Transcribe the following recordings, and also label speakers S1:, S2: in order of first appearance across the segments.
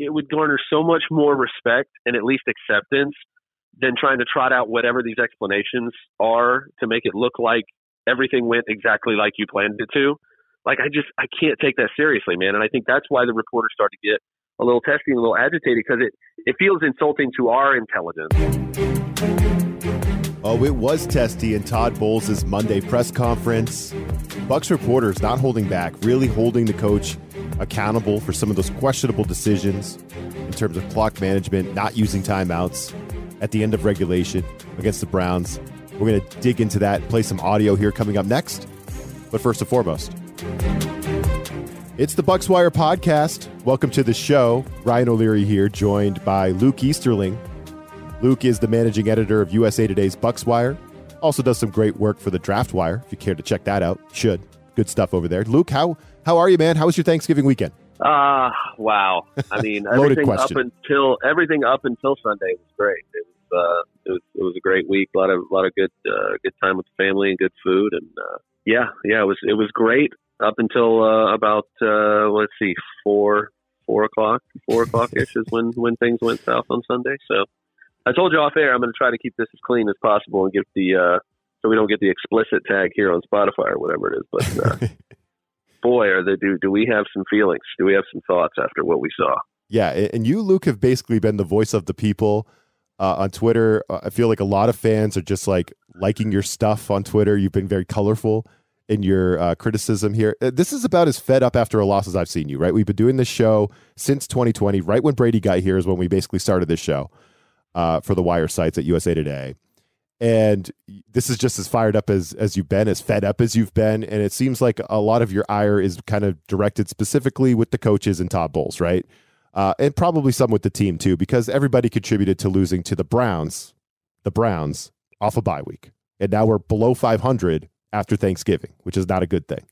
S1: it would garner so much more respect and at least acceptance than trying to trot out whatever these explanations are to make it look like everything went exactly like you planned it to. Like I just I can't take that seriously, man. And I think that's why the reporters start to get a little testy and a little agitated because it it feels insulting to our intelligence.
S2: Oh, it was testy in Todd Bowles' Monday press conference. Bucs reporters not holding back, really holding the coach accountable for some of those questionable decisions in terms of clock management, not using timeouts at the end of regulation against the Browns. We're going to dig into that, play some audio here coming up next. But first and foremost, it's the Bucs Wire podcast. Welcome to the show. Ryan O'Leary here, joined by Luke Easterling. Luke is the managing editor of USA Today's Bucs Wire. Also does some great work for the Draft Wire. If you care to check that out, should. Good stuff over there. Luke, how how are you, man? How was your Thanksgiving weekend?
S1: Ah, uh, wow. I mean, everything question. up until everything up until Sunday was great. It was uh, it was it was a great week. A lot of a lot of good uh, good time with the family and good food and uh, yeah, yeah, it was it was great up until uh, about uh, let's see four four o'clock four o'clock ish is when when things went south on Sunday. So I told you off air I'm going to try to keep this as clean as possible and get the uh, so we don't get the explicit tag here on Spotify or whatever it is. But uh, boy, are they do do we have some feelings? Do we have some thoughts after what we saw?
S2: Yeah, and you, Luke, have basically been the voice of the people uh, on Twitter. Uh, I feel like a lot of fans are just like liking your stuff on Twitter. You've been very colorful in your uh, criticism here. Uh, this is about as fed up after a loss as I've seen you, right? We've been doing this show since 2020. Right when Brady got here is when we basically started this show uh, for the wire sites at USA Today. And this is just as fired up as as you've been, as fed up as you've been, and it seems like a lot of your ire is kind of directed specifically with the coaches and Todd Bowles, right? Uh, and probably some with the team too, because everybody contributed to losing to the Browns, the Browns off a bye week, and now we're below 500 after Thanksgiving, which is not a good thing.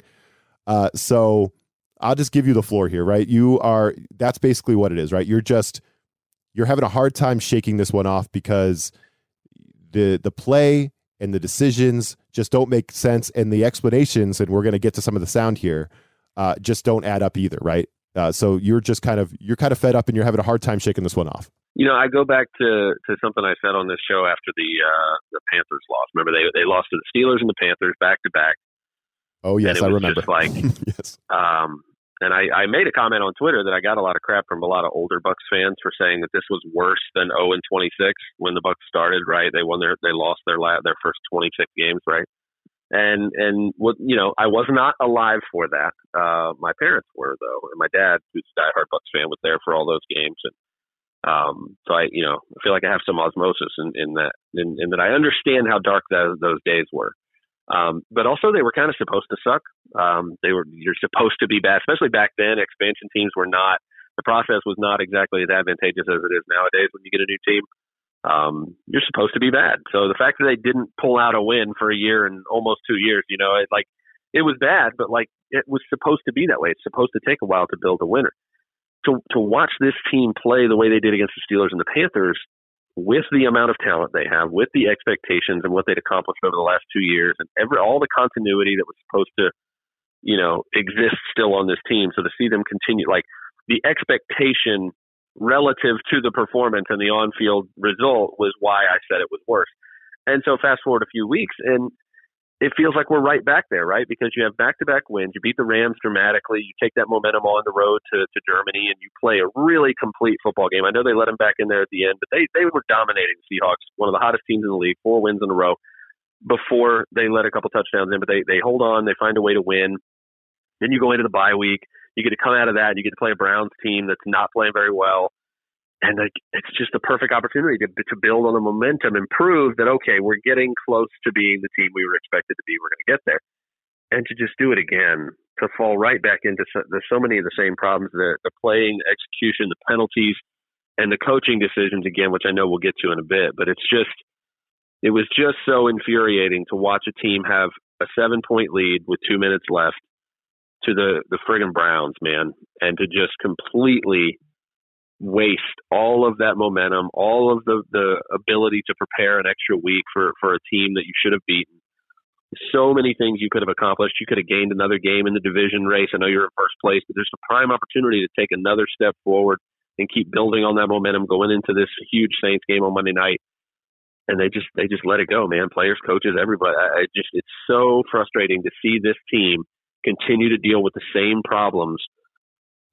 S2: Uh, so I'll just give you the floor here, right? You are that's basically what it is, right? You're just you're having a hard time shaking this one off because the the play and the decisions just don't make sense, and the explanations, and we're going to get to some of the sound here, uh, just don't add up either, right? Uh, so you're just kind of you're kind of fed up, and you're having a hard time shaking this one off.
S1: You know, I go back to, to something I said on this show after the uh, the Panthers lost. Remember, they they lost to the Steelers and the Panthers back to back.
S2: Oh yes, I remember.
S1: like
S2: yes,
S1: um, and I, I made a comment on Twitter that I got a lot of crap from a lot of older Bucs fans for saying that this was worse than 0 and 26 when the Bucs started. Right, they won their they lost their la- their first 26 games. Right, and and what you know, I was not alive for that. Uh, my parents were though, and my dad, who's a diehard Bucs fan, was there for all those games, and um, so I, you know, I feel like I have some osmosis in, in that, in, in that I understand how dark that, those days were. Um, but also they were kind of supposed to suck. Um, they were, you're supposed to be bad, especially back then. Expansion teams were not, the process was not exactly as advantageous as it is nowadays when you get a new team. Um, you're supposed to be bad. So the fact that they didn't pull out a win for a year and almost two years, you know, it like, it was bad, but like it was supposed to be that way. It's supposed to take a while to build a winner to to watch this team play the way they did against the Steelers and the Panthers with the amount of talent they have, with the expectations and what they'd accomplished over the last two years, and every all the continuity that was supposed to, you know, exist still on this team. So to see them continue, like the expectation relative to the performance and the on-field result was why I said it was worse. And so fast forward a few weeks, and it feels like we're right back there, right? Because you have back-to-back wins. You beat the Rams dramatically. You take that momentum on the road to, to Germany, and you play a really complete football game. I know they let them back in there at the end, but they they were dominating the Seahawks, one of the hottest teams in the league, four wins in a row. Before they let a couple touchdowns in, but they they hold on. They find a way to win. Then you go into the bye week. You get to come out of that, and you get to play a Browns team that's not playing very well and like it's just a perfect opportunity to to build on the momentum and prove that okay, we're getting close to being the team we were expected to be. We're going to get there, and to just do it again, to fall right back into so, so many of the same problems: the the playing execution, the penalties, and the coaching decisions again, which I know we'll get to in a bit. But it's just it was just so infuriating to watch a team have a seven point lead with two minutes left to the the friggin' Browns, man, and to just completely waste all of that momentum, all of the, the ability to prepare an extra week for, for a team that you should have beaten. So many things you could have accomplished. You could have gained another game in the division race. I know you're in first place, but there's a prime opportunity to take another step forward and keep building on that momentum going into this huge Saints game on Monday night. And they just they just let it go, man. Players, coaches, everybody. I, just it's so frustrating to see this team continue to deal with the same problems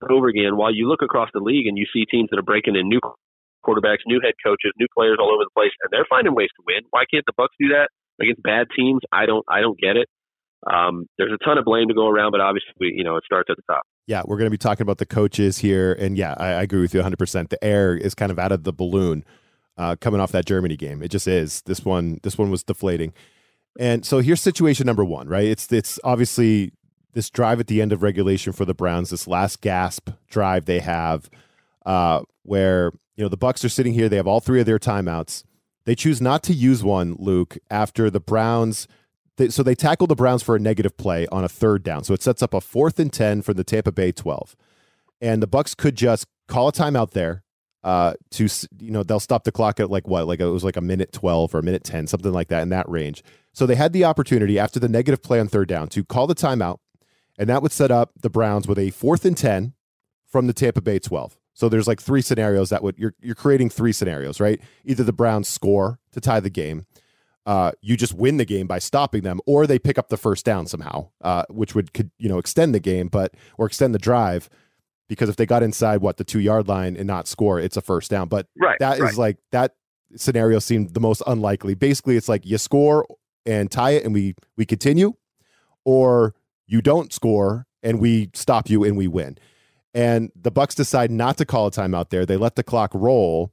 S1: over again. While you look across the league and you see teams that are breaking in new quarterbacks, new head coaches, new players all over the place, and they're finding ways to win. Why can't the Bucs do that against bad teams? I don't I don't get it. Um, there's a ton of blame to go around, but obviously, you know, it starts at the top.
S2: Yeah, we're going to be talking about the coaches here, and yeah, I, I agree with you 100. percent The air is kind of out of the balloon uh, coming off that Germany game. It just is. This one, this one was deflating. And so here's situation number one, right? It's it's obviously this drive at the end of regulation for the Browns, this last gasp drive they have, uh, where you know the Bucs are sitting here. They have all three of their timeouts. They choose not to use one, Luke, after the Browns they, so they tackle the Browns for a negative play on a third down. So it sets up a fourth and 10 from the Tampa Bay 12. And the Bucs could just call a timeout there uh, to, you know, they'll stop the clock at like what? Like it was like a minute 12 or a minute 10, something like that in that range. So they had the opportunity after the negative play on third down to call the timeout. And that would set up the Browns with a fourth and 10 from the Tampa Bay 12. So there's like three scenarios that would, you're, you're creating three scenarios, right? Either the Browns score to tie the game uh, you just win the game by stopping them, or they pick up the first down somehow, uh, which would could you know extend the game, but or extend the drive. Because if they got inside what the two yard line and not score, it's a first down. But
S1: right,
S2: that
S1: right.
S2: is like that scenario seemed the most unlikely. Basically, it's like you score and tie it, and we we continue, or you don't score and we stop you and we win. And the Bucs decide not to call a timeout there. They let the clock roll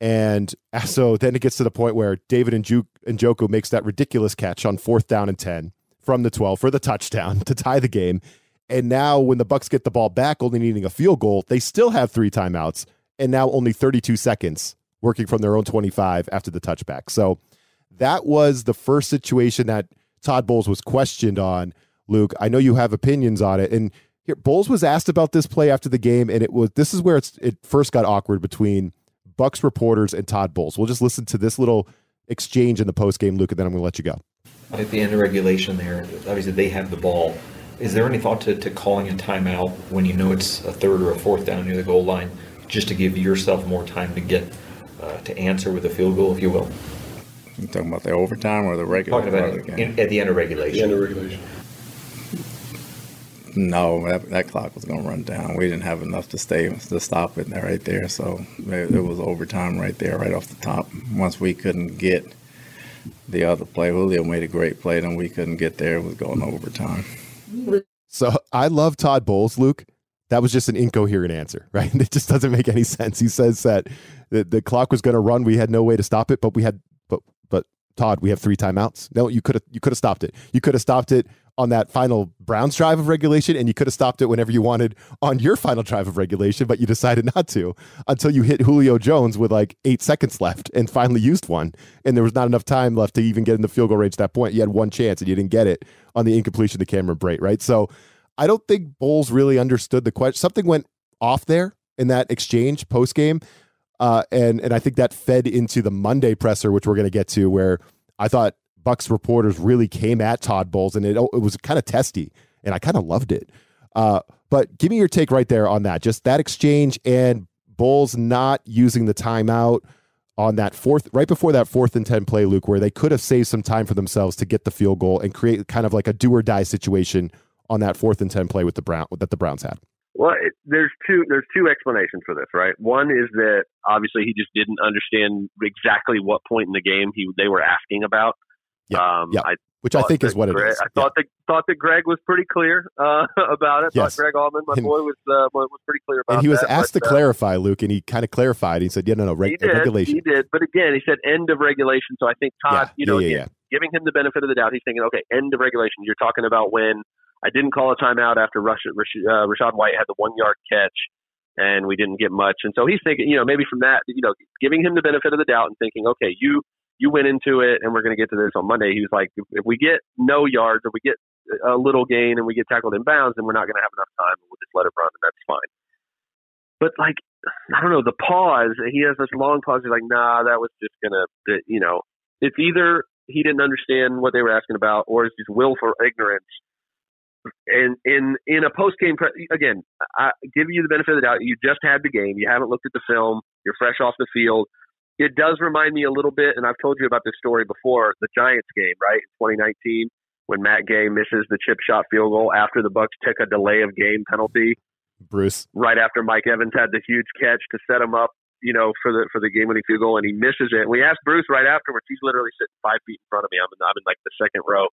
S2: and so then it gets to the point where David and Njoku makes that ridiculous catch on fourth down and 10 from the 12 for the touchdown to tie the game. And now when the Bucs get the ball back, only needing a field goal, they still have three timeouts and now only 32 seconds working from their own 25 after the touchback. So that was the first situation that Todd Bowles was questioned on. Luke, I know you have opinions on it. And here, Bowles was asked about this play after the game, and it was this is where it's, it first got awkward between Bucs reporters and Todd Bowles. We'll just listen to this little exchange in the post game, Luke, and then I'm going to let you go.
S3: At the end of regulation, there, obviously they have the ball. Is there any thought to, to calling a timeout when you know it's a third or a fourth down near the goal line, just to give yourself more time to get uh, to answer with a field goal, if you will?
S4: You talking about the overtime or the regular?
S3: Talking about the in, at the end of regulation. The
S5: end of regulation.
S4: No, that, that clock was going to run down. We didn't have enough to stay to stop it right there. So it, it, was overtime right there, right off the top. Once we couldn't get the other play, Julio made a great play, and we couldn't get there. It was going overtime.
S2: So I love Todd Bowles, Luke. That was just an incoherent answer, right? It just doesn't make any sense. He says that the, the clock was going to run. We had no way to stop it, but we had, but but Todd, we have three timeouts. No, you could have you could have stopped it. You could have stopped it on that final Browns drive of regulation, and you could have stopped it whenever you wanted on your final drive of regulation, but you decided not to until you hit Julio Jones with like eight seconds left and finally used one. And there was not enough time left to even get in the field goal range at that point. You had one chance and you didn't get it on the incompletion to Cameron Brate, right? So I don't think Bowles really understood the question. Something went off there in that exchange post game. Uh, and and I think that fed into the Monday presser, which we're going to get to, where I thought Bucs reporters really came at Todd Bowles, and it, it was kind of testy, and I kind of loved it. Uh, but give me your take right there on that. Just that exchange and Bowles not using the timeout on that fourth, right before that fourth and 10 play, Luke, where they could have saved some time for themselves to get the field goal and create kind of like a do or die situation on that fourth and 10 play with the Brown that the Browns had.
S1: Well, it, there's two there's two explanations for this, right? One is that obviously he just didn't understand exactly what point in the game he they were asking about.
S2: Yeah, um, yeah. I which I think is what
S1: Greg,
S2: it is.
S1: I thought
S2: yeah.
S1: that thought that Greg was pretty clear uh, about it.
S2: Yes.
S1: Thought Greg Auman, my
S2: and,
S1: boy, was uh, was pretty clear about.
S2: And he was
S1: that,
S2: asked
S1: but,
S2: to
S1: uh,
S2: clarify, Luke, and he kind of clarified. He said, "Yeah, no, no, reg-
S1: he did,
S2: regulation."
S1: He did, but again, he said end of regulation. So I think Todd,
S2: yeah,
S1: you know,
S2: yeah,
S1: giving him the benefit of the doubt, he's thinking, okay, end of regulation. You're talking about when I didn't call a timeout after Rush, uh, Rachaad White had the one yard catch. And we didn't get much, and so he's thinking, you know, maybe from that, you know, giving him the benefit of the doubt and thinking, okay, you you went into it, and we're going to get to this on Monday. He was like, if we get no yards or we get a little gain and we get tackled in bounds, then we're not going to have enough time. We'll just let it run, and that's fine. But like, I don't know, the pause. He has this long pause. He's like, nah, that was just gonna, you know, it's either he didn't understand what they were asking about, or it's just willful ignorance and in in a post game pre- again, I give you the benefit of the doubt. You just had the game. You haven't looked at the film. You're fresh off the field. It does remind me a little bit, and I've told you about this story before. The Giants game, right, in 2019, when Matt Gay misses the chip shot field goal after the Bucs took a delay of game penalty.
S2: Bruce,
S1: right after Mike Evans had the huge catch to set him up, you know, for the for the game winning field goal, and he misses it. And we asked Bruce right afterwards. He's literally sitting five feet in front of me. I'm in, I'm in like the second row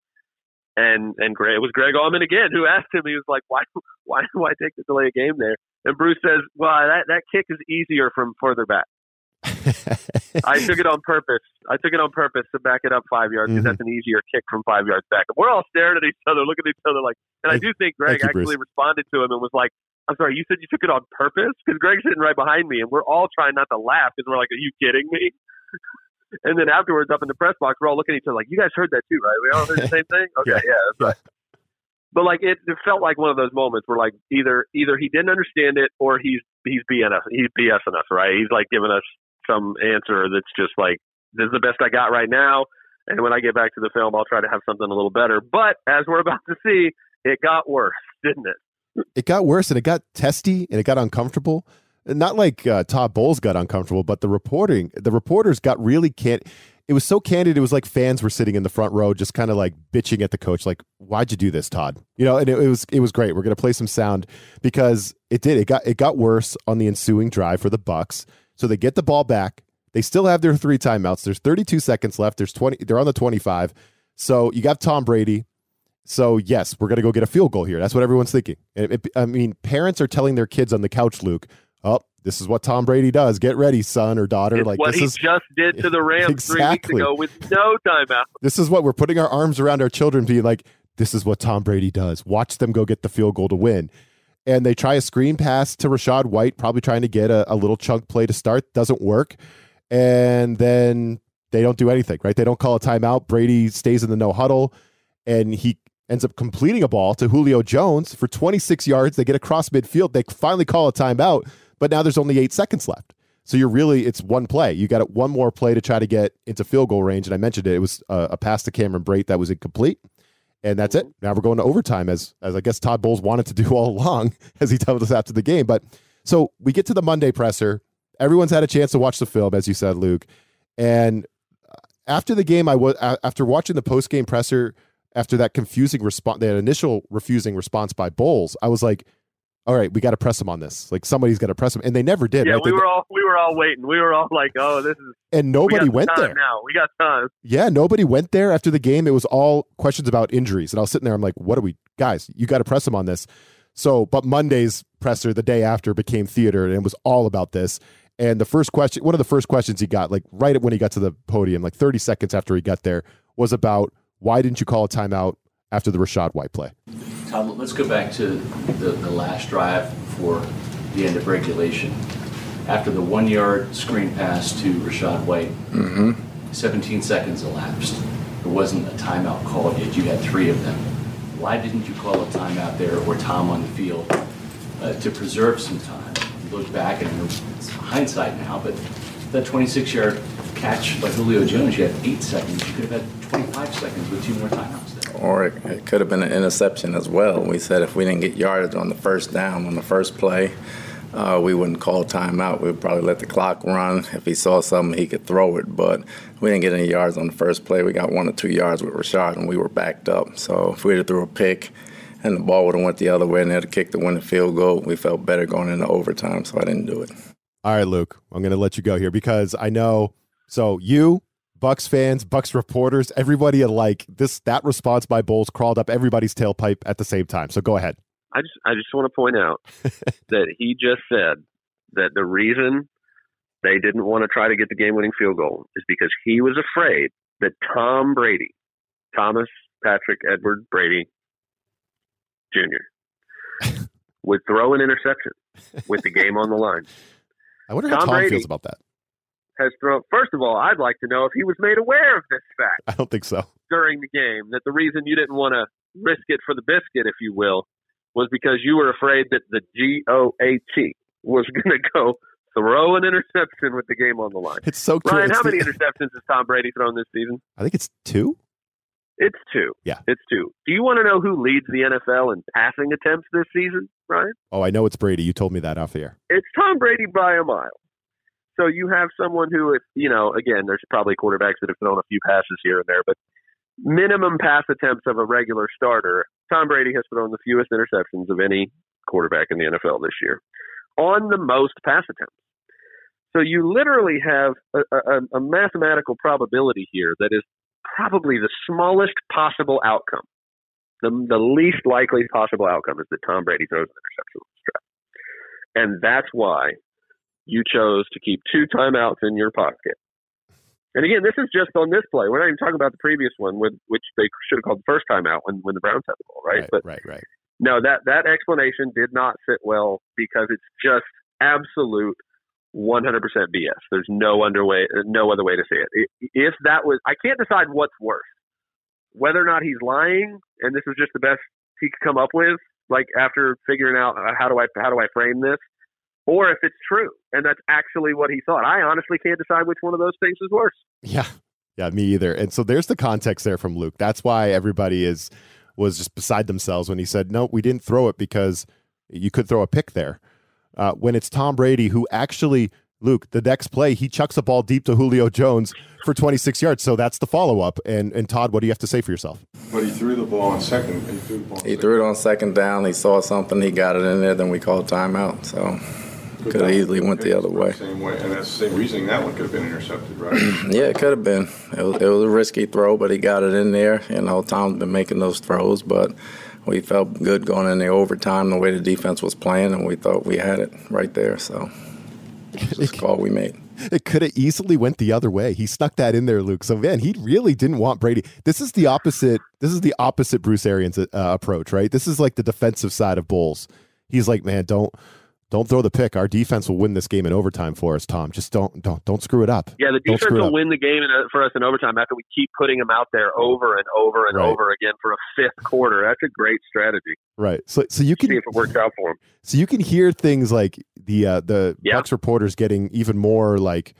S1: and and Greg, it was Greg Auman again who asked him. He was like, "Why why why take the delay of game there?" And Bruce says, "Well, that that kick is easier from further back." I took it on purpose. I took it on purpose to back it up five yards because mm-hmm. that's an easier kick from five yards back. And we're all staring at each other, looking at each other like. And I do think Greg
S2: you,
S1: actually
S2: Bruce.
S1: responded to him and was like, "I'm sorry, you said you took it on purpose?" Because Greg's sitting right behind me, and we're all trying not to laugh because we're like, "Are you kidding me?" And then afterwards, up in the press box, we're all looking at each other like, "You guys heard that too, right? We all heard the same thing." Okay, yeah. yeah, But like it, it felt like one of those moments where like either either he didn't understand it or he's he's BS us he's BSing us, right? He's like giving us some answer that's just like this is the best I got right now. And when I get back to the film, I'll try to have something a little better. But as we're about to see, it got worse, didn't it?
S2: It got worse and it got testy and it got uncomfortable not like uh, Todd Bowles got uncomfortable, but the reporting, the reporters got really can't. It was so candid. It was like fans were sitting in the front row, just kind of like bitching at the coach, like, "Why'd you do this, Todd?" You know, and it, it was it was great. We're gonna play some sound because it did. It got it got worse on the ensuing drive for the Bucs. So they get the ball back. They still have their three timeouts. There's 32 seconds left. There's 20. They're on the 25. So you got Tom Brady. So yes, we're gonna go get a field goal here. That's what everyone's thinking. It, it, I mean, parents are telling their kids on the couch, Luke, oh, this is what Tom Brady does. Get ready, son or daughter.
S1: It's
S2: like
S1: what
S2: this
S1: he
S2: is,
S1: just did to the Rams
S2: exactly.
S1: three weeks ago with no timeout.
S2: This is what we're putting our arms around our children, being like, this is what Tom Brady does. Watch them go get the field goal to win. And they try a screen pass to Rachaad White, probably trying to get a, a little chunk play to start. Doesn't work. And then they don't do anything, right? They don't call a timeout. Brady stays in the no huddle and he ends up completing a ball to Julio Jones for 26 yards. They get across midfield. They finally call a timeout but now there's only eight seconds left. So you're really it's one play. You got one more play to try to get into field goal range, and I mentioned it. It was a, a pass to Cameron Brate that was incomplete, and that's it. Now we're going to overtime, as as I guess Todd Bowles wanted to do all along, as he told us after the game. But so we get to the Monday presser. Everyone's had a chance to watch the film, as you said, Luke. And uh, after the game, I was after watching the post game presser, after that confusing response, that initial refusing response by Bowles, I was like, all right, we got to press them on this. Like somebody's got to press them, and they never did.
S1: Yeah,
S2: right?
S1: we
S2: they,
S1: were all we were all waiting. We were all like, "Oh, this is."
S2: And nobody went there.
S1: Now we got time.
S2: Yeah, nobody went there after the game. It was all questions about injuries, and I was sitting there. I'm like, "What are we, guys? You got to press them on this." So, but Monday's presser the day after became theater, and it was all about this. And the first question, one of the first questions he got, like right when he got to the podium, like 30 seconds after he got there, was about why didn't you call a timeout after the Rachaad White play?
S5: Tom, let's go back to the, the last drive for the end of regulation. After the one yard screen pass to Rachaad White,
S4: mm-hmm.
S5: 17 seconds elapsed. There wasn't a timeout called yet. You had three of them. Why didn't you call a timeout there or Tom on the field uh, to preserve some time? You look back and it's hindsight now, but that 26 yard catch by Julio Jones, you had eight seconds. You could have had 25 seconds with two more timeouts there.
S4: Or it, it could have been an interception as well. We said if we didn't get yardage on the first down on the first play, uh, we wouldn't call timeout. We'd probably let the clock run. If he saw something, he could throw it. But we didn't get any yards on the first play. We got one or two yards with Rachaad, and we were backed up. So if we had threw a pick and the ball would have went the other way and they'd have kicked the winning field goal, we felt better going into overtime. So I didn't do it.
S2: All right, Luke, I'm going to let you go here because I know. So you, Bucs fans, Bucs reporters, everybody alike, this that response by Bowles crawled up everybody's tailpipe at the same time. So go ahead.
S1: I just I just want to point out that he just said that the reason they didn't want to try to get the game winning field goal is because he was afraid that Tom Brady, Thomas Patrick Edward Brady Jr. would throw an interception with the game on the line.
S2: I wonder how Tom, Tom Brady feels about that.
S1: Has thrown. First of all, I'd like to know if he was made aware of this fact.
S2: I don't think so.
S1: During the game, that the reason you didn't want to risk it for the biscuit, if you will, was because you were afraid that the G O A T was going to go throw an interception with the game on the line.
S2: It's so
S1: Ryan, how many interceptions has Tom Brady thrown this season?
S2: I think it's two.
S1: It's two.
S2: Yeah.
S1: It's two. Do you want to know who leads the NFL in passing attempts this season, Ryan?
S2: Oh, I know it's Brady. You told me that off the air.
S1: It's Tom Brady by a mile. So you have someone who, if you know, again, there's probably quarterbacks that have thrown a few passes here and there, but minimum pass attempts of a regular starter, Tom Brady has thrown the fewest interceptions of any quarterback in the NFL this year on the most pass attempts. So you literally have a, a, a mathematical probability here that is probably the smallest possible outcome. The, the least likely possible outcome is that Tom Brady throws an interception. And that's why you chose to keep two timeouts in your pocket. And again, this is just on this play. We're not even talking about the previous one, with, which they should have called the first timeout when, when the Browns had the ball, right?
S2: Right,
S1: but
S2: right, right.
S1: no, that that explanation did not sit well because it's just absolute 100% BS. There's no underway, no other way to say it. If that was, I can't decide what's worse, whether or not he's lying, and this is just the best he could come up with, like after figuring out uh, how do I how do I frame this, or if it's true and that's actually what he thought. I honestly can't decide which one of those things is worse.
S2: Yeah. Yeah, me either. And so there's the context there from Luke. That's why everybody is was just beside themselves when he said, "No, we didn't throw it because you could throw a pick there." Uh, when it's Tom Brady who actually Luke, the next play, he chucks a ball deep to Julio Jones for 26 yards. So that's the follow up. And and Todd, what do you have to say for yourself?
S6: But he threw the ball on second. He threw the ball.
S4: He threw it on second down. He saw something. He got it in there. Then we called timeout. So could have easily went the other way.
S6: Same way, and that's the same reasoning that one could have been intercepted, right?
S4: Yeah, it could have been. It was, it was a risky throw, but he got it in there. You know, Tom's been making those throws, but we felt good going in the overtime the way the defense was playing, and we thought we had it right there. So it's the call we made.
S2: It could have easily went the other way. He snuck that in there, Luke. So man, he really didn't want Brady. This is the opposite. This is the opposite Bruce Arians uh, approach, right? This is like the defensive side of Bowles. He's like, man, don't don't throw the pick. Our defense will win this game in overtime for us, Tom. Just don't don't don't screw it up.
S1: Yeah, the defense will win the game in, for us in overtime after we keep putting them out there over and over and
S2: Right.
S1: over again for a fifth quarter. That's a great strategy.
S2: Right. So so you can See
S1: if it works out for them.
S2: so you can hear things like the uh, the
S1: Yeah.
S2: Bucs reporters getting even more like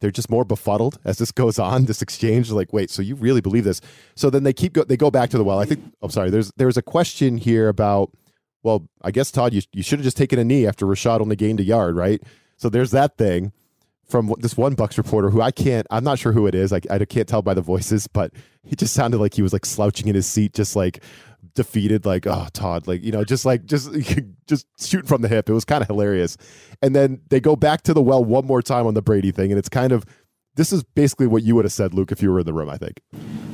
S2: they're just more befuddled as this goes on. This exchange, like, wait, so you really believe this? So then they keep go they go back to the well. I think I'm sorry. There's there's a question here about. Well, I guess Todd, you you should have just taken a knee after Rachaad only gained a yard, right? So there's that thing from this one Bucs reporter who I can't. I'm not sure who it is. I I can't tell by the voices, but he just sounded like he was like slouching in his seat, just like defeated like oh todd like you know just like just just shooting from the hip it was kind of hilarious and then they go back to the well one more time on the brady thing and it's kind of this is basically what you would have said luke if you were in the room i think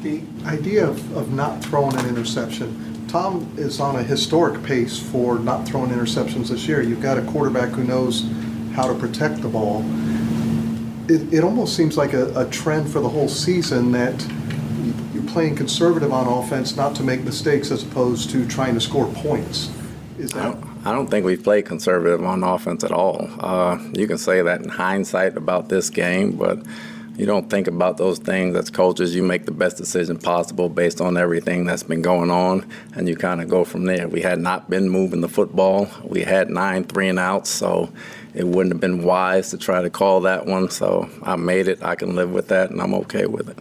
S7: The idea of, of not throwing an interception, Tom is on a historic pace for not throwing interceptions this year. You've got a quarterback who knows how to protect the ball. It, it almost seems like a, a trend for the whole season that you're playing conservative on offense not to make mistakes as opposed to trying to score points. Is
S4: I
S7: that?
S4: don't, I don't think we've played conservative on offense at all. Uh, you can say that in hindsight about this game, but you don't think about those things as coaches. You make the best decision possible based on everything that's been going on, and you kind of go from there. We had not been moving the football. We had nine three and outs, so it wouldn't have been wise to try to call that one. So I made it. I can live with that, and I'm okay with it.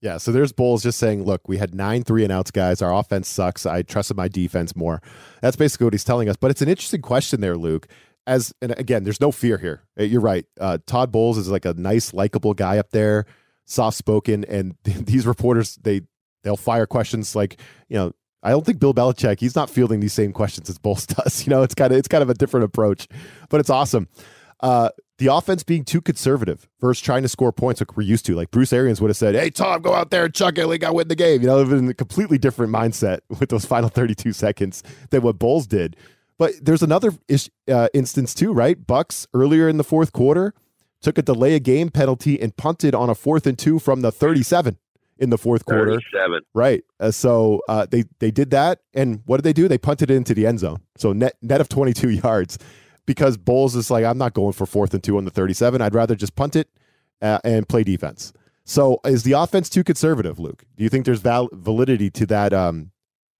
S2: yeah so there's bowles just saying look we had nine three and outs guys our offense sucks i trusted my defense more that's basically what he's telling us but it's an interesting question there luke as and again there's no fear here Uh, you're right uh, todd bowles is like a nice likable guy up there soft spoken and these reporters they they'll fire questions like you know I don't think Bill Belichick he's not fielding these same questions as Bowles does. You know, it's kind of it's kind of a different approach, but it's awesome. Uh, the offense being too conservative versus trying to score points like we're used to. Like Bruce Arians would have said, "Hey Tom, go out there and chuck it. We got to win the game." You know, in a completely different mindset with those final 32 seconds than what Bowles did. But there's another ish, uh, instance too, right? Bucs earlier in the fourth quarter took a delay of game penalty and punted on a fourth and two from the 37 in the fourth quarter.
S1: Thirty-seven.
S2: Right. Uh, so uh, they they did that, and what did they do? They punted it into the end zone. So net net of 22 yards, because Bowles is like, I'm not going for fourth and two on the 37. I'd rather just punt it uh, and play defense. So is the offense too conservative, Luke? Do you think there's val- validity to that um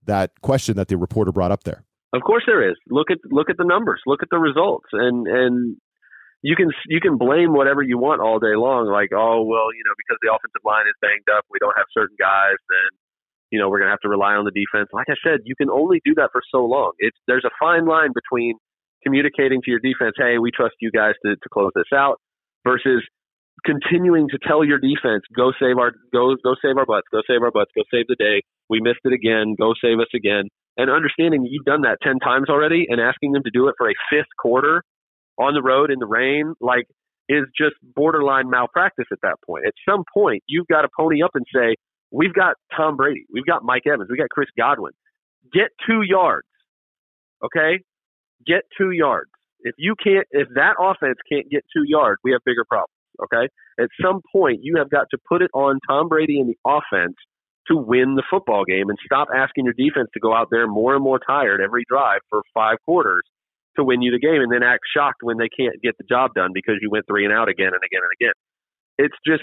S2: that question that the reporter brought up there?
S1: Of course there is. Look at look at the numbers. Look at the results, and and you can you can blame whatever you want all day long. Like, oh well, you know, because the offensive line is banged up, we don't have certain guys. Then you know, we're to have to rely on the defense. Like I said, you can only do that for so long. It's there's a fine line between communicating to your defense, "Hey, we trust you guys to to close this out," versus continuing to tell your defense, "Go save our go go save our butts, go save our butts, go save the day. We missed it again. Go save us again." And understanding you've done that ten times already, and asking them to do it for a fifth quarter on the road in the rain, like is just borderline malpractice at that point. At some point, you've got to pony up and say, "We've got Tom Brady, we've got Mike Evans, we've got Chris Godwin. Get two yards, okay? Get two yards. If you can't, if that offense can't get two yards, we have bigger problems." Okay. At some point, you have got to put it on Tom Brady and the offense to win the football game and stop asking your defense to go out there more and more tired every drive for five quarters to win you the game and then act shocked when they can't get the job done because you went three and out again and again and again. It's just,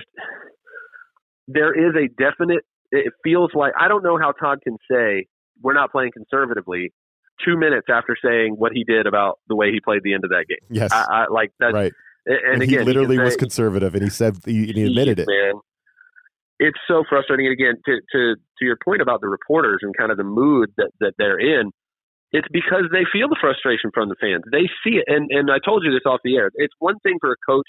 S1: there is a definite, it feels like, I don't know how Todd can say we're not playing conservatively two minutes after saying what he did about the way he played the end of that game.
S2: Yes.
S1: I, I like that's,
S2: right.
S1: and,
S2: And,
S1: again,
S2: he literally
S1: can
S2: was conservative, and he said he, and he admitted it.
S1: man. It's so frustrating. And again, to, to to your point about the reporters and kind of the mood that, that they're in, it's because they feel the frustration from the fans. They see it. And and I told you this off the air. It's one thing for a coach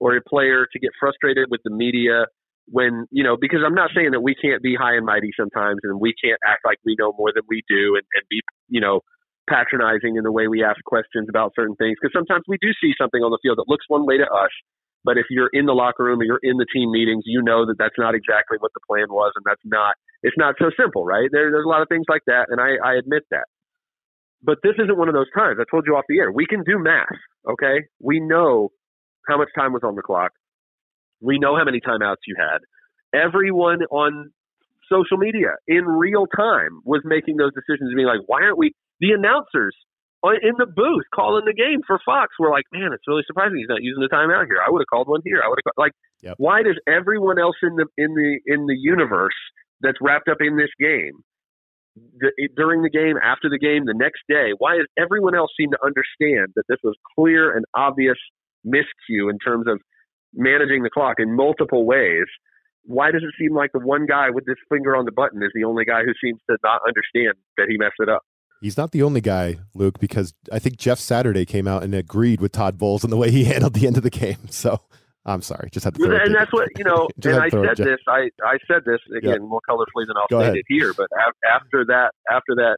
S1: or a player to get frustrated with the media when, you know, because I'm not saying that we can't be high and mighty sometimes and we can't act like we know more than we do and, and be, you know, patronizing in the way we ask questions about certain things. Because sometimes we do see something on the field that looks one way to us but if you're in the locker room or you're in the team meetings, you know that that's not exactly what the plan was, and that's not. It's not so simple, right? There, there's a lot of things like that, and I, I admit that. But this isn't one of those times. I told you off the air. We can do math, okay? We know how much time was on the clock. We know how many timeouts you had. Everyone on social media in real time was making those decisions, being like, "Why aren't we?" The announcers Uh, in the booth calling the game for Fox We're like, "Man, it's really surprising he's not using the timeout here. I would have called one here. I would have like."
S2: Yep.
S1: Why does everyone else in the in the in the universe that's wrapped up in this game the, during the game, after the game, the next day? Why does everyone else seem to understand that this was clear and obvious miscue in terms of managing the clock in multiple ways? Why does it seem like the one guy with this finger on the button is the only guy who seems to not understand that he messed it up?
S2: He's not the only guy, Luke, because I think Jeff Saturday came out and agreed with Todd Bowles in the way he handled the end of the game. So I'm sorry, just had to
S1: and that's what you know. And I said this. I I said this again more colorfully than I'll
S2: Go
S1: say
S2: ahead.
S1: it here. But af- after that, after that,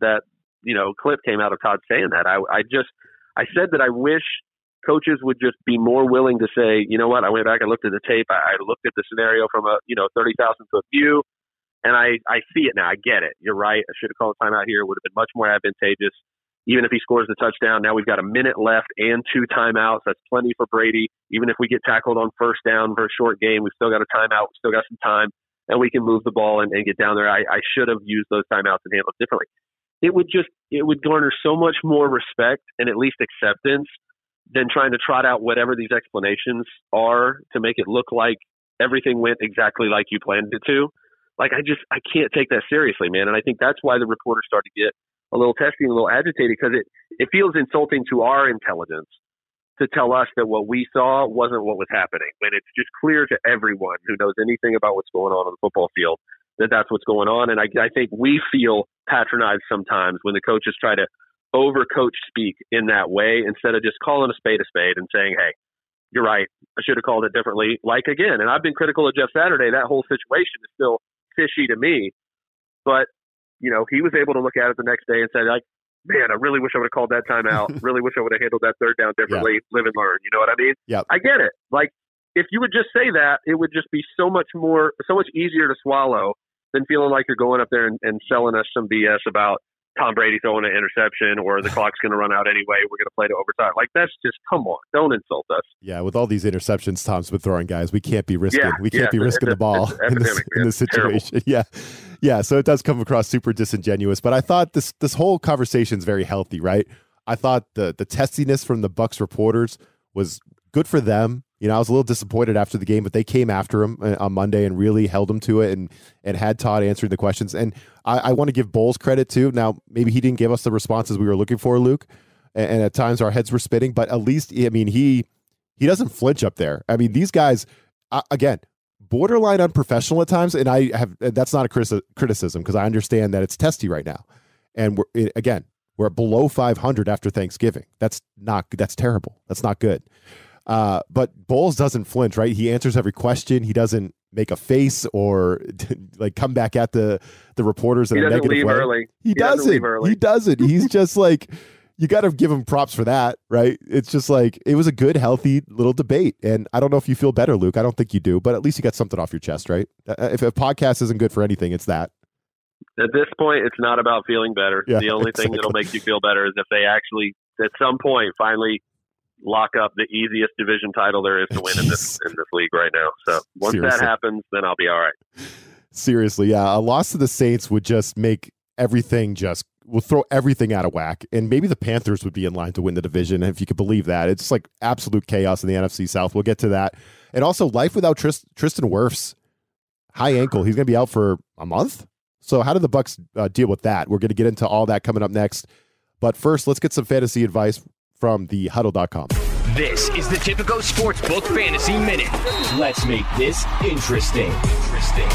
S1: that you know clip came out of Todd saying that, I I just I said that I wish coaches would just be more willing to say, you know what, I went back, I looked at the tape, I, I looked at the scenario from a you know thirty thousand foot view, and I I see it now. I get it. You're right. I should have called a timeout here. It would have been much more advantageous. Even if he scores the touchdown, now we've got a minute left and two timeouts. That's plenty for Brady. Even if we get tackled on first down for a short game, we've still got a timeout. We've still got some time, and we can move the ball and, and get down there. I, I should have used those timeouts and handled it differently. It would just it would garner so much more respect and at least acceptance than trying to trot out whatever these explanations are to make it look like everything went exactly like you planned it to. Like I just I can't take that seriously, man. And I think that's why the reporters start to get a little testy and a little agitated because it it feels insulting to our intelligence to tell us that what we saw wasn't what was happening when it's just clear to everyone who knows anything about what's going on on the football field that that's what's going on. And I, I think we feel patronized sometimes when the coaches try to overcoach speak in that way instead of just calling a spade a spade and saying, hey, you're right. I should have called it differently. Like again, and I've been critical of Jeff Saturday. That whole situation is still fishy to me. But, you know, he was able to look at it the next day and say, like, man, I really wish I would have called that timeout. really wish I would have handled that third down differently. Live and learn. You know what I mean?
S2: Yep.
S1: I get it. Like, if you would just say that, it would just be so much more, so much easier to swallow than feeling like you're going up there and, and selling us some BS about Tom Brady throwing an interception or the clock's going to run out anyway. We're going to play to overtime. Like, that's just, come on. Don't insult us.
S2: Yeah, with all these interceptions Tom's been throwing, guys, we can't be risking.
S1: Yeah,
S2: we can't
S1: yeah,
S2: be risking the ball in this in this
S1: Terrible.
S2: situation. Yeah, yeah. So it does come across super disingenuous. But I thought this this whole conversation is very healthy, right? I thought the the testiness from the Bucs reporters was good for them. You know, I was a little disappointed after the game, but they came after him uh, on Monday and really held him to it, and and had Todd answering the questions. And I, I want to give Bowles credit too. Now, maybe he didn't give us the responses we were looking for, Luke, and, and at times our heads were spinning. But at least, I mean, he he doesn't flinch up there. I mean, these guys, uh, again, borderline unprofessional at times. And I have that's not a criti- criticism because I understand that it's testy right now, and we're it, again we're below 500 after Thanksgiving. That's not that's terrible. That's not good. Uh, but Bowles doesn't flinch, right? He answers every question. He doesn't make a face or like come back at the the reporters in
S1: he
S2: a negative
S1: leave
S2: way.
S1: early.
S2: He,
S1: He doesn't
S2: doesn't.
S1: leave early.
S2: He doesn't. He's just like you got to give him props for that, right? It's just like it was a good, healthy little debate, and I don't know if you feel better, Luke. I don't think you do, but at least you got something off your chest, right? Uh, If a podcast isn't good for anything, it's that.
S1: At this point, it's not about feeling better.
S2: Yeah,
S1: the only thing that'll make you feel better is if they actually, at some point, finally lock up the easiest division title there is to win in this in this league right now. So once
S2: Seriously.
S1: that happens, then I'll be all right.
S2: Seriously, yeah, a loss to the Saints would just make everything just will throw everything out of whack, and maybe the Panthers would be in line to win the division if you could believe that. It's like absolute chaos in the NFC South. We'll get to that, and also life without Trist- Tristan Wirfs, high ankle. He's going to be out for a month. So how do the Bucs uh, deal with that? We're going to get into all that coming up next, but first, let's get some fantasy advice from the Huddle.com.
S8: This is the Tipico Sportsbook Fantasy Minute. Let's make this interesting. Interesting.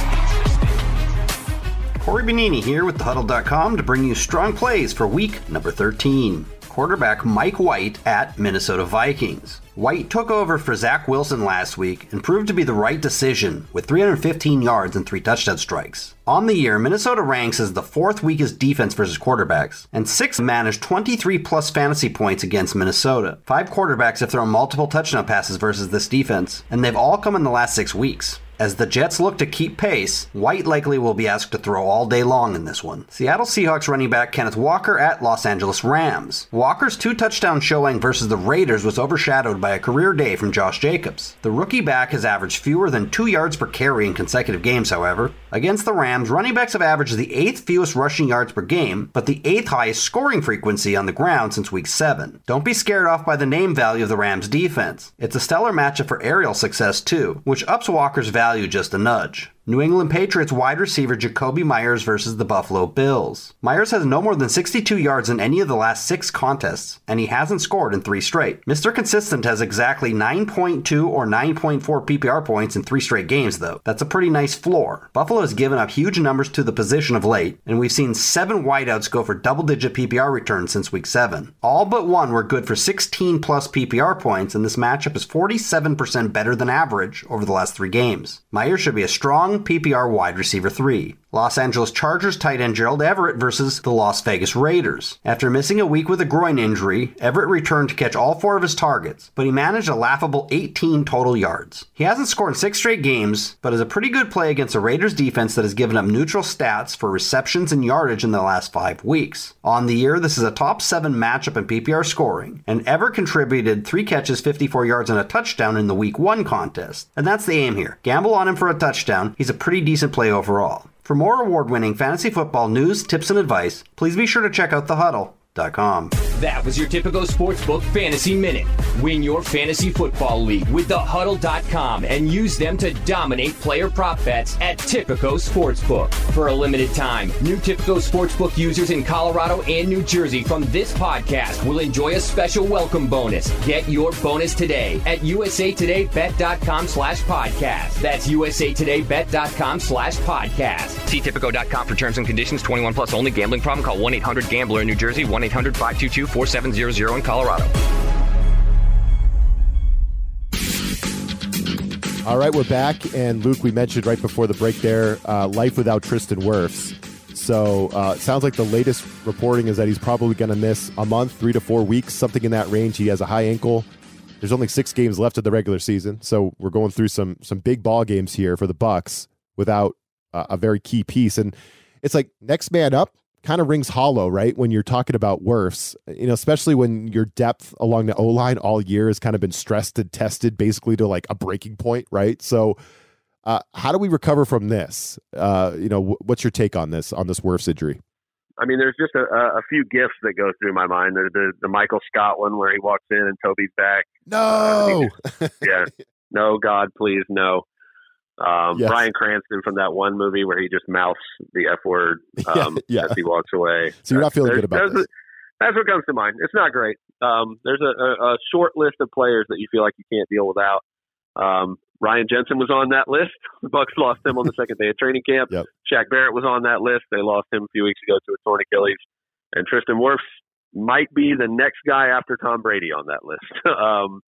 S9: Corey Benini here with thehuddle.com to bring you strong plays for week number 13. Quarterback Mike White at Minnesota Vikings. White took over for Zach Wilson last week and proved to be the right decision with 315 yards and three touchdown strikes. On the year, Minnesota ranks as the fourth weakest defense versus quarterbacks, and six managed 23 plus fantasy points against Minnesota. Five quarterbacks have thrown multiple touchdown passes versus this defense, and they've all come in the last six weeks. As the Jets look to keep pace, White likely will be asked to throw all day long in this one. Seattle Seahawks running back Kenneth Walker at Los Angeles Rams. Walker's two touchdown showing versus the Raiders was overshadowed by a career day from Josh Jacobs. The rookie back has averaged fewer than two yards per carry in consecutive games, however. Against the Rams, running backs have averaged the eighth fewest rushing yards per game, but the eighth highest scoring frequency on the ground since week 7. Don't be scared off by the name value of the Rams defense. It's a stellar matchup for aerial success, too, which ups Walker's value just a nudge. New England Patriots wide receiver Jakobi Meyers versus the Buffalo Bills. Meyers has no more than 62 yards in any of the last six contests, and he hasn't scored in three straight. Mr. Consistent has exactly 9.2 or 9.4 PPR points in three straight games, though. That's a pretty nice floor. Buffalo has given up huge numbers to the position of late, and we've seen seven wideouts go for double digit PPR returns since week 7. All but one were good for 16 plus PPR points, and this matchup is 47% better than average over the last three games. Meyers should be a strong PPR wide receiver 3. Los Angeles Chargers tight end Gerald Everett versus the Las Vegas Raiders. After missing a week with a groin injury, Everett returned to catch all four of his targets, but he managed a laughable 18 total yards. He hasn't scored in six straight games, but is a pretty good play against a Raiders defense that has given up neutral stats for receptions and yardage in the last five weeks. On the year, this is a top seven matchup in PPR scoring, and Everett contributed three catches, 54 yards, and a touchdown in the week one contest. And that's the aim here. Gamble on him for a touchdown. A pretty decent play overall. For more award winning fantasy football news, tips, and advice, please be sure to check out
S8: That was your Tipico sportsbook fantasy minute. Win your fantasy football league with the thehuddle.com and use them to dominate player prop bets at Tipico Sportsbook. For a limited time, new Tipico Sportsbook users in Colorado and New Jersey from this podcast will enjoy a special welcome bonus. Get your bonus today at usatodaybet.com slash podcast. That's usatodaybet.com slash podcast. See Tipico.com for terms and conditions. 21 plus only. Gambling problem? Call 1-800-GAMBLER in New Jersey. 1-800-522-4700 in Colorado.
S2: All right, we're back, and Luke, we mentioned right before the break there, uh, life without Tristan Wirfs. So uh, sounds like the latest reporting is that he's probably going to miss a month, three to four weeks, something in that range. He has a high ankle. There's only six games left of the regular season, so we're going through some some big ball games here for the Bucs without uh, a very key piece. And it's like next man up kind of rings hollow, right? When you're talking about Wirfs, you know, especially when your depth along the O line all year has kind of been stressed and tested basically to like a breaking point, right? So, uh, how do we recover from this? Uh, you know, w- what's your take on this on this Wirfs injury?
S1: I mean, there's just a, a few gifts that go through my mind. The, the the Michael Scott one where he walks in and Toby's back.
S2: No,
S1: Yeah, no, God, please, no. Um,
S2: Yes.
S1: Bryan Cranston from that one movie where he just mouths the F word um,
S2: Yeah, yeah.
S1: as he walks away.
S2: So you're not feeling
S1: There's-
S2: good about this.
S1: a- that's what comes to mind. It's not great. Um, there's a, a, a short list of players that you feel like you can't deal without. Um, Ryan Jensen was on that list. The Bucs lost him on the second day of training camp.
S2: Yep.
S1: Shaq Barrett was on that list. They lost him a few weeks ago to a torn Achilles. And Tristan Wirfs might be the next guy after Tom Brady on that list um,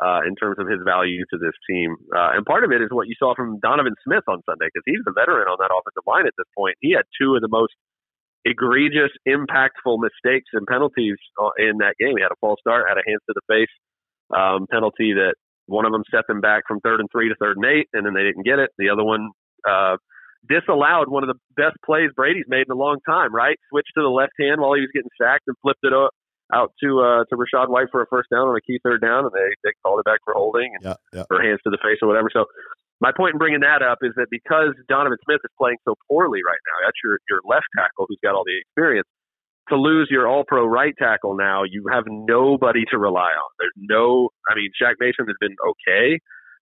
S1: uh, in terms of his value to this team. Uh, and part of it is what you saw from Donovan Smith on Sunday because he's the veteran on that offensive line at this point. He had two of the most egregious, impactful mistakes and penalties uh, in that game. He had a false start, had a hands to the face um, penalty that one of them set them back from third and three to third and eight, and then they didn't get it. The other one uh, disallowed one of the best plays Brady's made in a long time. Right, switched to the left hand while he was getting sacked and flipped it up, out to uh, to Rachaad White for a first down on a key third down, and they they called it back for holding and
S2: Yeah, yeah.
S1: for hands to the face or whatever. So my point in bringing that up is that because Donovan Smith is playing so poorly right now, that's your your left tackle who's got all the experience. To lose your All Pro right tackle now, you have nobody to rely on. There's no, I mean, Shaq Mason has been okay,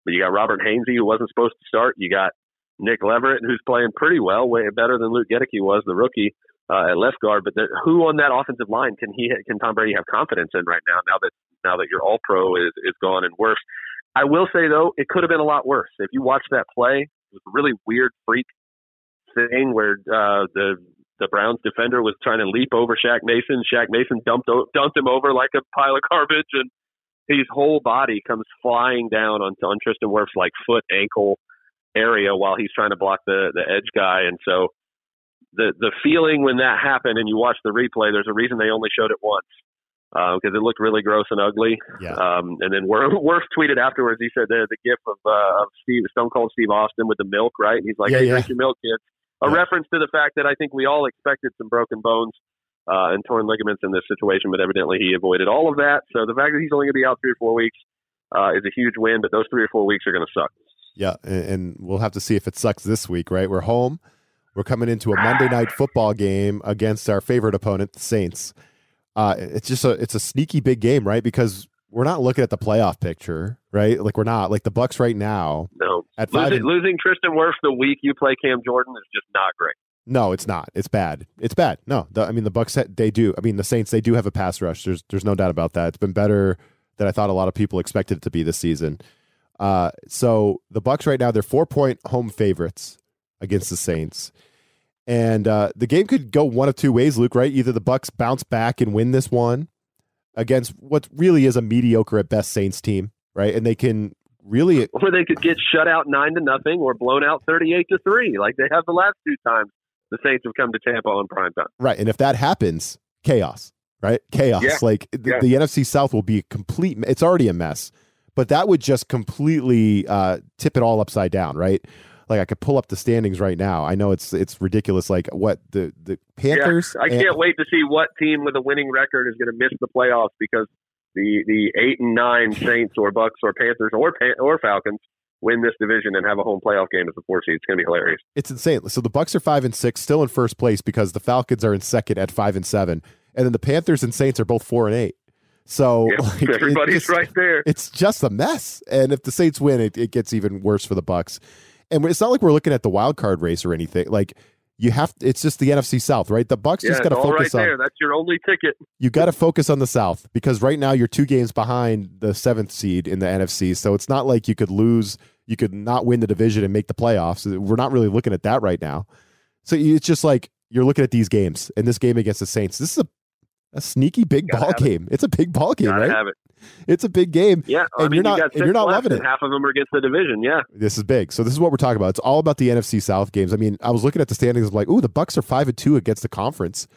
S1: but you got Robert Hainsey who wasn't supposed to start. You got Nick Leverett who's playing pretty well, way better than Luke Goedeke was, the rookie uh, at left guard. But there, who on that offensive line can he can Tom Brady have confidence in right now? Now that now that your All Pro is is gone and worse. I will say though, it could have been a lot worse. If you watch that play, it was a really weird freak thing where uh, the the Browns defender was trying to leap over Shaq Mason. Shaq Mason dumped dumped him over like a pile of garbage, and his whole body comes flying down on on Tristan Wirfs' like foot ankle area while he's trying to block the the edge guy. And so the the feeling when that happened, and you watch the replay, there's a reason they only showed it once because it looked really gross and ugly.
S2: Yeah.
S1: Um, and then Wirfs tweeted afterwards. He said the the gif of uh, of Steve Stone Cold Steve Austin with the milk, right? And he's like,
S2: Yeah,
S1: "Hey,
S2: yeah.
S1: drink your milk, kids." A
S2: Yeah.
S1: reference to the fact that I think we all expected some broken bones uh, and torn ligaments in this situation, but evidently he avoided all of that. So the fact that he's only going to be out three or four weeks uh, is a huge win, but those three or four weeks are going to suck.
S2: Yeah, and, and we'll have to see if it sucks this week, right? We're home. We're coming into a Monday night football game against our favorite opponent, the Saints. Uh, it's just a it's a sneaky big game, right? Because we're not looking at the playoff picture, right? Like we're not like the Bucs right now.
S1: No,
S2: At
S1: losing,
S2: and-
S1: losing Tristan Wirfs the week you play Cam Jordan is just not great.
S2: No, it's not. It's bad. It's bad. No, the, I mean the Bucs. They do. I mean the Saints. They do have a pass rush. There's there's no doubt about that. It's been better than I thought a lot of people expected it to be this season. Uh, so the Bucs right now they're four point home favorites against the Saints, and uh, the game could go one of two ways, Luke. Right? Either the Bucs bounce back and win this one against what really is a mediocre at best Saints team, right? And they can really
S1: Or they could get shut out nine to nothing or blown out thirty-eight to three, like they have the last two times the Saints have come to Tampa on prime time.
S2: Right. And if that happens, chaos, right? Chaos.
S1: Yeah.
S2: Like the,
S1: Yeah.
S2: the NFC South will be a complete, it's already a mess, but that would just completely uh, tip it all upside down, right? Like I could pull up the standings right now. I know it's it's ridiculous. Like what the the Panthers.
S1: Yeah, I can't wait to see what team with a winning record is going to miss the playoffs because the the eight and nine Saints or Bucs or Panthers or Pan- or Falcons win this division and have a home playoff game as a four seed. It's going to be hilarious.
S2: It's insane. So the Bucs are five and six, still in first place because the Falcons are in second at five and seven, and then the Panthers and Saints are both four and eight. So
S1: Yeah,
S2: like,
S1: everybody's
S2: just-
S1: right there.
S2: It's just a mess. And if the Saints win, it, it gets even worse for the Bucs. And it's not like we're looking at the wild card race or anything. Like you have, it's just the NFC South, right? The Bucs
S1: Yeah,
S2: just got to
S1: all right
S2: focus on.
S1: there. That's your only ticket.
S2: You got to focus on the South because right now you're two games behind the seventh seed in the NFC. So it's not like you could lose, you could not win the division and make the playoffs. We're not really looking at that right now. So it's just like you're looking at these games and this game against the Saints. This is a, a sneaky big ball
S1: it.
S2: game. It's a big ball game,
S1: Gotta
S2: right?
S1: have it.
S2: It's a big game.
S1: Yeah, I
S2: And
S1: mean,
S2: you're not-
S1: you
S2: and you're not loving it.
S1: half of them are against the division. Yeah,
S2: This is big. So this is what we're talking about. It's all about the NFC South games. I mean, I was looking at the standings. I'm like, ooh, the Bucs are five and two against the conference.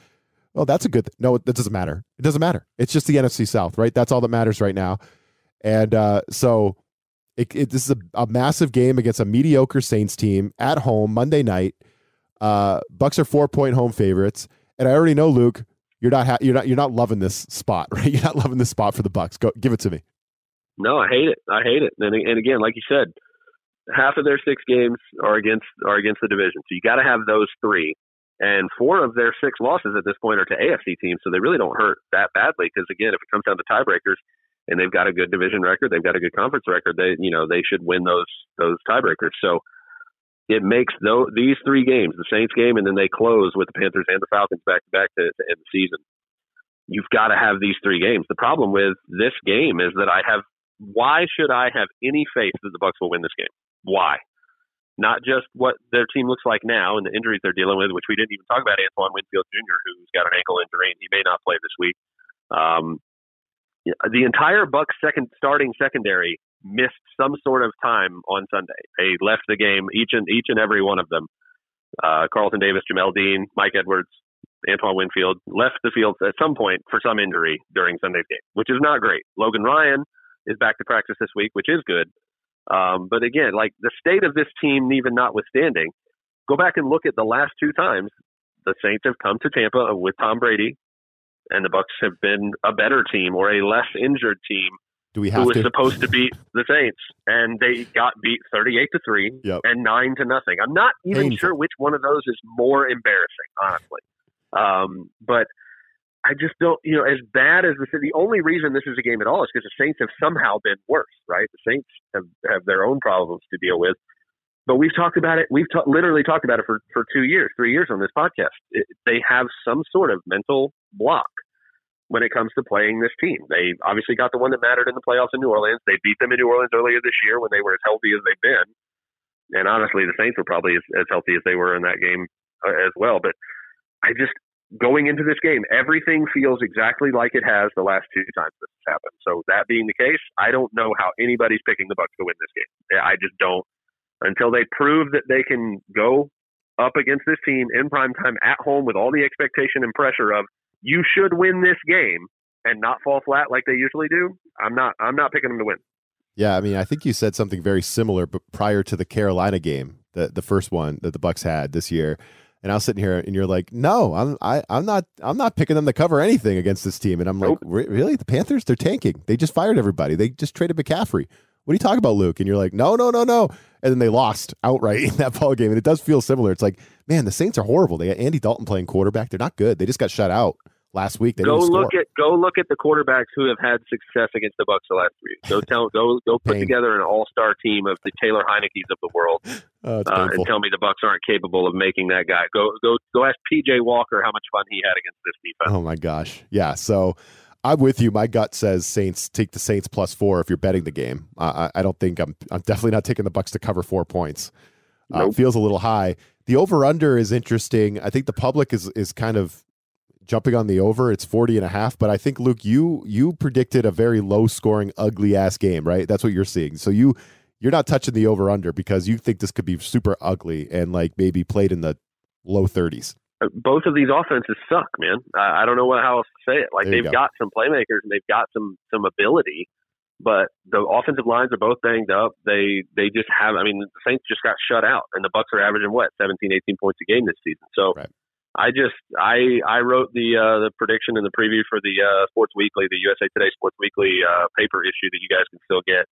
S2: Well, that's a good. Th- no, that doesn't matter. It doesn't matter. It's just the NFC South, right? That's all that matters right now. And uh, so, it, it, this is a, a massive game against a mediocre Saints team at home Monday night. Uh, Bucs are four point home favorites, and I already know Luke. You're not ha- you're not you're not loving this spot, right? You're not loving this spot for the Bucs. Go give it to me.
S1: no, I hate it. I hate it. And and again, like you said, half of their six games are against are against the division. So you got to have those three. And four of their six losses at this point are to AFC teams, so they really don't hurt that badly. Because again, if it comes down to tiebreakers, and they've got a good division record, they've got a good conference record, they you know they should win those those tiebreakers. So it makes though these three games, the Saints game, and then they close with the Panthers and the Falcons back to back to end the season. You've got to have these three games. The problem with this game is that I have why should I have any faith that the Bucs will win this game? Why? Not just what their team looks like now and the injuries they're dealing with, which we didn't even talk about Antoine Winfield Jr., who's got an ankle injury and he may not play this week. Um, the entire Bucs second starting secondary missed some sort of time on Sunday. They left the game each and each and every one of them. Uh, Carlton Davis, Jamel Dean, Mike Edwards, Antoine Winfield left the field at some point for some injury during Sunday's game, which is not great. Logan Ryan is back to practice this week, which is good. Um, but again, like the state of this team, even notwithstanding, go back and look at the last two times the Saints have come to Tampa with Tom Brady, and the Bucs have been a better team or a less injured team
S2: do we have
S1: who was
S2: to?
S1: supposed to beat the Saints, and they got beat thirty-eight to three
S2: Yep.
S1: and nine to nothing. I'm not even
S2: Painful.
S1: sure which one of those is more embarrassing, honestly. Um, but I just don't, you know, as bad as the the only reason this is a game at all is because the Saints have somehow been worse, right? The Saints have have their own problems to deal with. But we've talked about it. We've ta- literally talked about it for, for two years, three years on this podcast. It, they have some sort of mental block when it comes to playing this team. They obviously got the one that mattered in the playoffs in New Orleans. They beat them in New Orleans earlier this year when they were as healthy as they've been. And honestly, the Saints were probably as, as healthy as they were in that game uh, as well. But I just going into this game, everything feels exactly like it has the last two times this has happened. So that being the case, I don't know how anybody's picking the Bucs to win this game. I just don't until they prove that they can go up against this team in prime time at home with all the expectation and pressure of you should win this game and not fall flat like they usually do. I'm not I'm not picking them to win.
S2: Yeah, I mean, I think you said something very similar, but prior to the Carolina game, the the first one that the Bucs had this year, and I was sitting here, and you're like, "No, I'm I, I'm not I'm not picking them to cover anything against this team," and I'm like,
S1: Nope.
S2: "Re- "Really? The Panthers? They're tanking. They just fired everybody. They just traded McCaffrey. What are you talking about, Luke?" And you're like, "No, no, no, no," and then they lost outright in that ball game, and it does feel similar. It's like, man, the Saints are horrible. They got Andy Dalton playing quarterback. They're not good. They just got shut out last week. They
S1: go
S2: didn't score.
S1: look at go look at the quarterbacks who have had success against the Bucs the last three years. Go tell go go put
S2: Pain.
S1: together an all star team of the Taylor Heinicke's of the world
S2: Oh,
S1: uh, and tell me the Bucs aren't capable of making that guy. Go go go ask PJ Walker how much fun he had against this defense.
S2: Oh my gosh. Yeah. So I'm with you. My gut says Saints take the Saints plus four if you're betting the game. Uh, I, I don't think I'm. I'm definitely not taking the Bucs to cover four points. Uh,
S1: Nope.
S2: feels a little high. The over under is interesting. I think the public is is kind of jumping on the over. It's 40 and a half, but I think Luke, you you predicted a very low scoring, ugly ass game, right? That's what you're seeing. So you you're not touching the over under because you think this could be super ugly and like maybe played in the low 30s.
S1: Uh, Both of these offenses suck, man. I, I don't know what, how else to say it. Like they've
S2: go.
S1: got some playmakers and they've got some some ability, but the offensive lines are both banged up. They they just have. I mean, the Saints just got shut out, and the Bucs are averaging what 17, 18 points a game this season. So.
S2: Right.
S1: I just I I wrote the uh, the prediction and the preview for the uh, Sports Weekly, the USA Today Sports Weekly uh, paper issue that you guys can still get.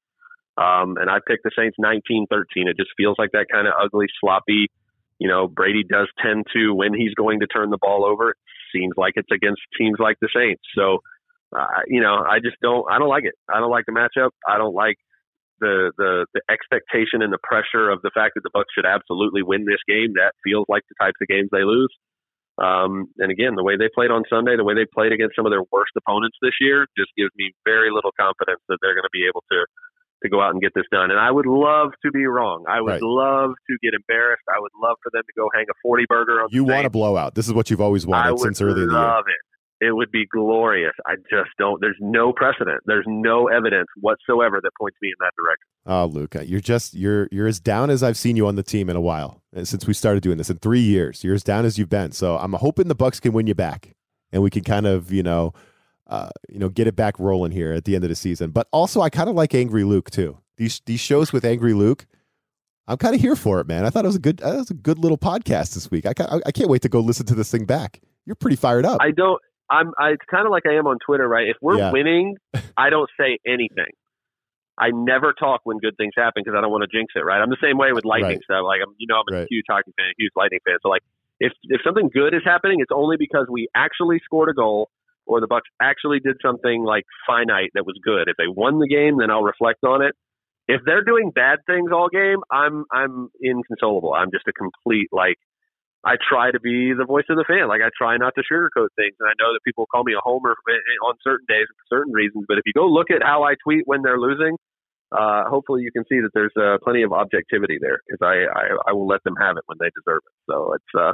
S1: Um, and I picked the Saints 19-13. It just feels like that kind of ugly, sloppy. You know, Brady does tend to when he's going to turn the ball over. It seems like it's against teams like the Saints. So, uh, you know, I just don't I don't like it. I don't like the matchup. I don't like the the the expectation and the pressure of the fact that the Bucs should absolutely win this game. That feels like the types of games they lose. Um, and again, the way they played on Sunday, the way they played against some of their worst opponents this year, just gives me very little confidence that they're going to be able to to go out and get this done. And I would love to be wrong. I would
S2: Right.
S1: love to get embarrassed. I would love for them to go hang a forty burger on.
S2: You want a blowout. This is what you've always wanted since early in the year.
S1: love it. It would be glorious. I just don't. There's no precedent. There's no evidence whatsoever that points me in that direction.
S2: Oh, Luca, you're just you're you're as down as I've seen you on the team in a while uh, since we started doing this in three years. You're as down as you've been. So I'm hoping the Bucs can win you back, and we can kind of you know, uh, you know, get it back rolling here at the end of the season. But also, I kind of like Angry Luke too. These these shows with Angry Luke, I'm kind of here for it, man. I thought it was a good that was a good little podcast this week. I ca- I can't wait to go listen to this thing back. You're pretty fired up.
S1: I don't. I'm. I, it's kind of like I am on Twitter, right? If we're
S2: Yeah.
S1: winning, I don't say anything. I never talk when good things happen because I don't want to jinx it, right? I'm the same way with lightning
S2: Right.
S1: stuff. Like I'm, you know, I'm a
S2: Right.
S1: huge hockey fan, a huge lightning fan. So like, if if something good is happening, it's only because we actually scored a goal or the Bucs actually did something like finite that was good. If they won the game, then I'll reflect on it. If they're doing bad things all game, I'm I'm inconsolable. I'm just a complete like I try to be the voice of the fan. Like I try not to sugarcoat things, and I know that people call me a homer on certain days for certain reasons. But if you go look at how I tweet when they're losing, uh, hopefully you can see that there's uh, plenty of objectivity there because I, I I will let them have it when they deserve it. So it's uh,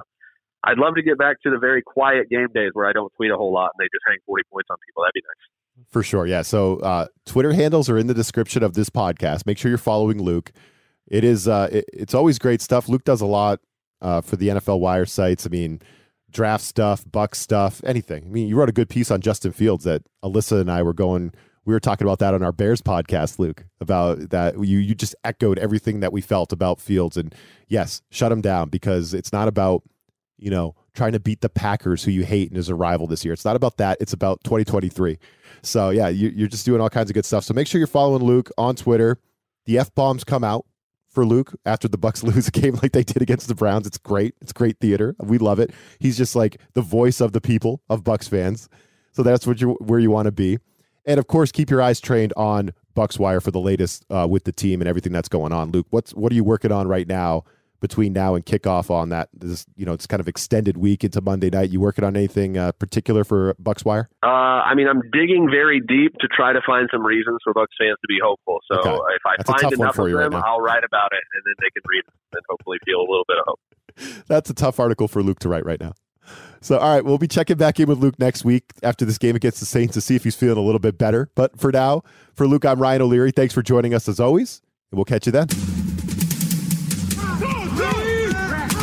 S1: I'd love to get back to the very quiet game days where I don't tweet a whole lot and they just hang 40 points on people. That'd be nice.
S2: For sure. Yeah. So uh, Twitter handles are in the description of this podcast. Make sure you're following Luke. It is uh, it, it's always great stuff. Luke does a lot uh, for the NFL Wire sites. I mean, draft stuff, Buck stuff, anything. I mean, you wrote a good piece on Justin Fields that Alyssa and I were going we were talking about that on our Bears podcast, Luke, about that you you just echoed everything that we felt about Fields and yes, shut him down because it's not about, you know, trying to beat the Packers who you hate and is a rival this year. It's not about that. It's about 2023. So yeah, you, you're just doing all kinds of good stuff. So make sure you're following Luke on Twitter. The F bombs come out for Luke after the Bucs lose a game like they did against the Browns. It's great. It's great theater. We love it. He's just like the voice of the people of Bucs fans. So that's what you where you want to be. And of course, keep your eyes trained on Bucs Wire for the latest uh, with the team and everything that's going on. Luke, what's what are you working on right now between now and kickoff on that? This you know it's kind of extended week into Monday night. You working on anything uh, particular for Bucs Wire?
S1: Uh, I mean, I'm digging very deep to try to find some reasons for Bucs fans to be hopeful. So
S2: Okay.
S1: if I
S2: That's
S1: find enough
S2: for
S1: of
S2: you right
S1: them. I'll write about it, and then they can read it and hopefully feel a little bit of hope.
S2: That's a tough article for Luke to write right now. So, all right, we'll be checking back in with Luke next week after this game against the Saints to see if he's feeling a little bit better. But for now, for Luke, I'm Ryan O'Leary. Thanks for joining us as always, and we'll catch you then.